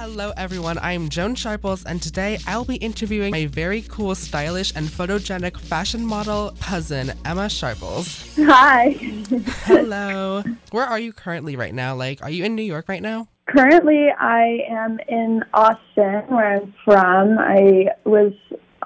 Hello, everyone. I'm Joan Sharples, and today I'll be interviewing a very cool, stylish, and photogenic fashion model cousin, Emma Sharples. Hi. Hello. Where are you currently right now? Like, are you in New York right now? Currently, I am in Austin, where I'm from. I was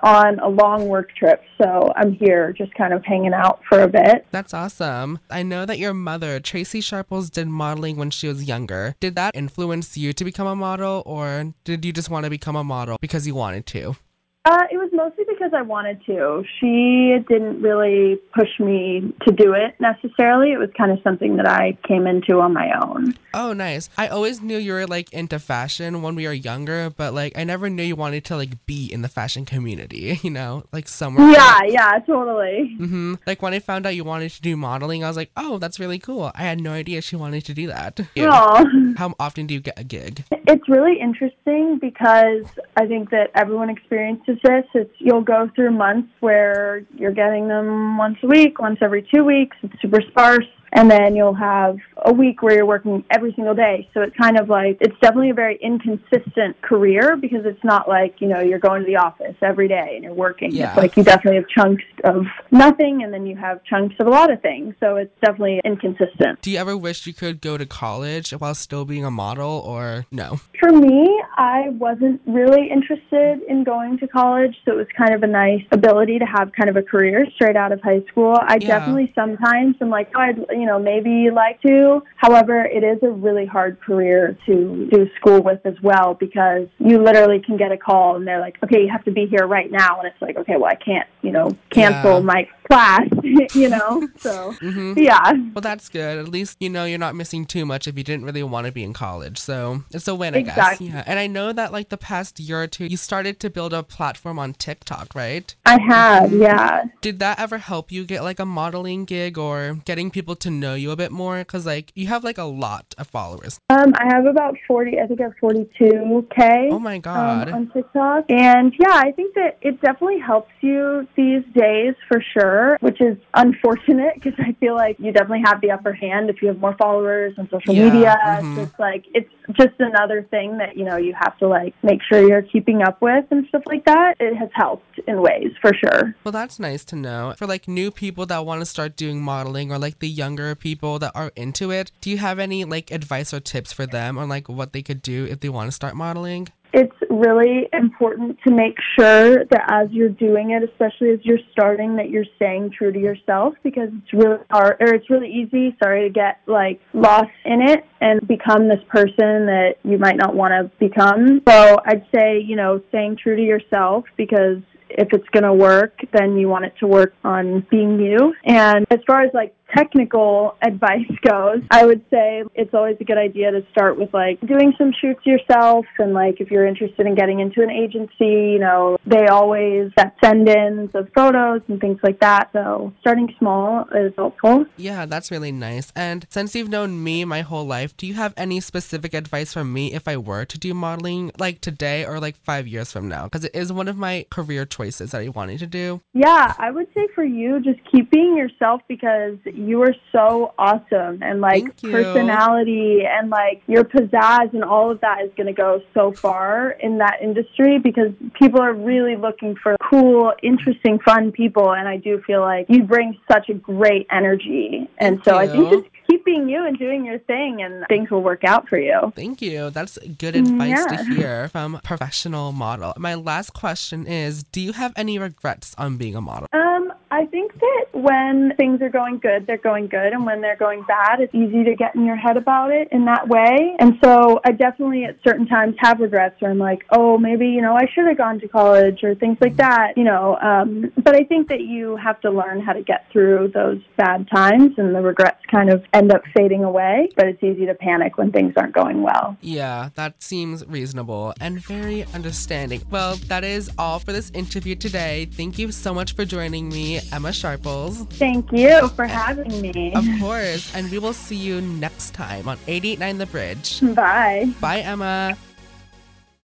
on a long work trip, so I'm here just kind of hanging out for a bit. That's awesome. I know that your mother, Tracy Sharples, did modeling when she was younger. Did that influence you to become a model, or did you just want to become a model because you wanted to? Uh, it was mostly because I wanted to. She didn't really push me to do it necessarily. It was kind of something that I came into on my own. Oh, nice. I always knew you were like into fashion when we were younger, but like I never knew you wanted to like be in the fashion community, you know, like somewhere. Yeah, yeah, totally. Mm-hmm. Like when I found out you wanted to do modeling, I was like, oh, that's really cool. I had no idea she wanted to do that. Aw. How often do you get a gig? It's really interesting because I think that everyone experiences this. It's you'll go through months where you're getting them once a week, once every two weeks. It's super sparse. And then you'll have a week where you're working every single day. So it's kind of like, it's definitely a very inconsistent career because it's not like, you know, you're going to the office every day and you're working. Yeah. It's like you definitely have chunks of nothing and then you have chunks of a lot of things. So it's definitely inconsistent. Do you ever wish you could go to college while still being a model, or no? For me, I wasn't really interested in going to college, so it was kind of a nice ability to have kind of a career straight out of high school. I Yeah. definitely sometimes am like, oh, I'd you know maybe like to. However, it is a really hard career to do school with as well because you literally can get a call and they're like, okay, you have to be here right now, and it's like, okay, well, I can't, you know, cancel Yeah. my class, you know. So Mm-hmm. yeah, Well, that's good. At least you know you're not missing too much if you didn't really want to be in college. So it's a win, I Exactly. guess. Yeah. And I know that like the past year or two, you started to build a platform on TikTok, right? I have, yeah. Did that ever help you get like a modeling gig or getting people to know you a bit more? Because like you have like a lot of followers. Um, I have about 40, I think I have 42K. Oh my god. Um, on TikTok. And yeah, I think that it definitely helps you these days for sure, which is unfortunate because I feel like you definitely have the upper hand if you have more followers on social Yeah, media. mhm. So it's like, it's just another thing that, you know, you have to like make sure you're keeping up with and stuff like that. It has helped in ways for sure. Well, that's nice to know. For like new people that want to start doing modeling or like the younger people that are into it, do you have any like advice or tips for them on like what they could do if they want to start modeling? It's really important to make sure that as you're doing it, especially as you're starting, that you're staying true to yourself because it's really hard or it's really easy, sorry, to get like lost in it and become this person that you might not want to become. So I'd say, you know, staying true to yourself because if it's going to work, then you want it to work on being you. And as far as like technical advice goes, I would say it's always a good idea to start with like doing some shoots yourself. And like if you're interested in getting into an agency, you know, they always send ins of photos and things like that. So starting small is helpful. Yeah, that's really nice. And since you've known me my whole life, do you have any specific advice for me if I were to do modeling like today or like five years from now? Because it is one of my career choices that I wanted to do. Yeah, I would say for you, just keep being yourself because you are so awesome and like personality and like your pizzazz and all of that is going to go so far in that industry because people are really looking for cool, interesting, fun people. And I do feel like you bring such a great energy. And Thank so I think just keep being you and doing your thing and things will work out for you. Thank you. That's good advice to hear from a professional model. My last question is Do you have any regrets on being a model? Um, I think that when things are going good, they're going good, and when they're going bad, it's easy to get in your head about it in that way. And so I definitely at certain times have regrets where I'm like, oh, maybe, you know, I should have gone to college or things like that, you know. Um, but I think that you have to learn how to get through those bad times, and the regrets kind of end up fading away. But it's easy to panic when things aren't going well. Yeah, that seems reasonable and very understanding. Well, that is all for this interview today. Thank you so much for joining me, Emma Sharples. Thank you for having me. Of course, and we will see you next time on 889 The Bridge. Bye. Bye, Emma.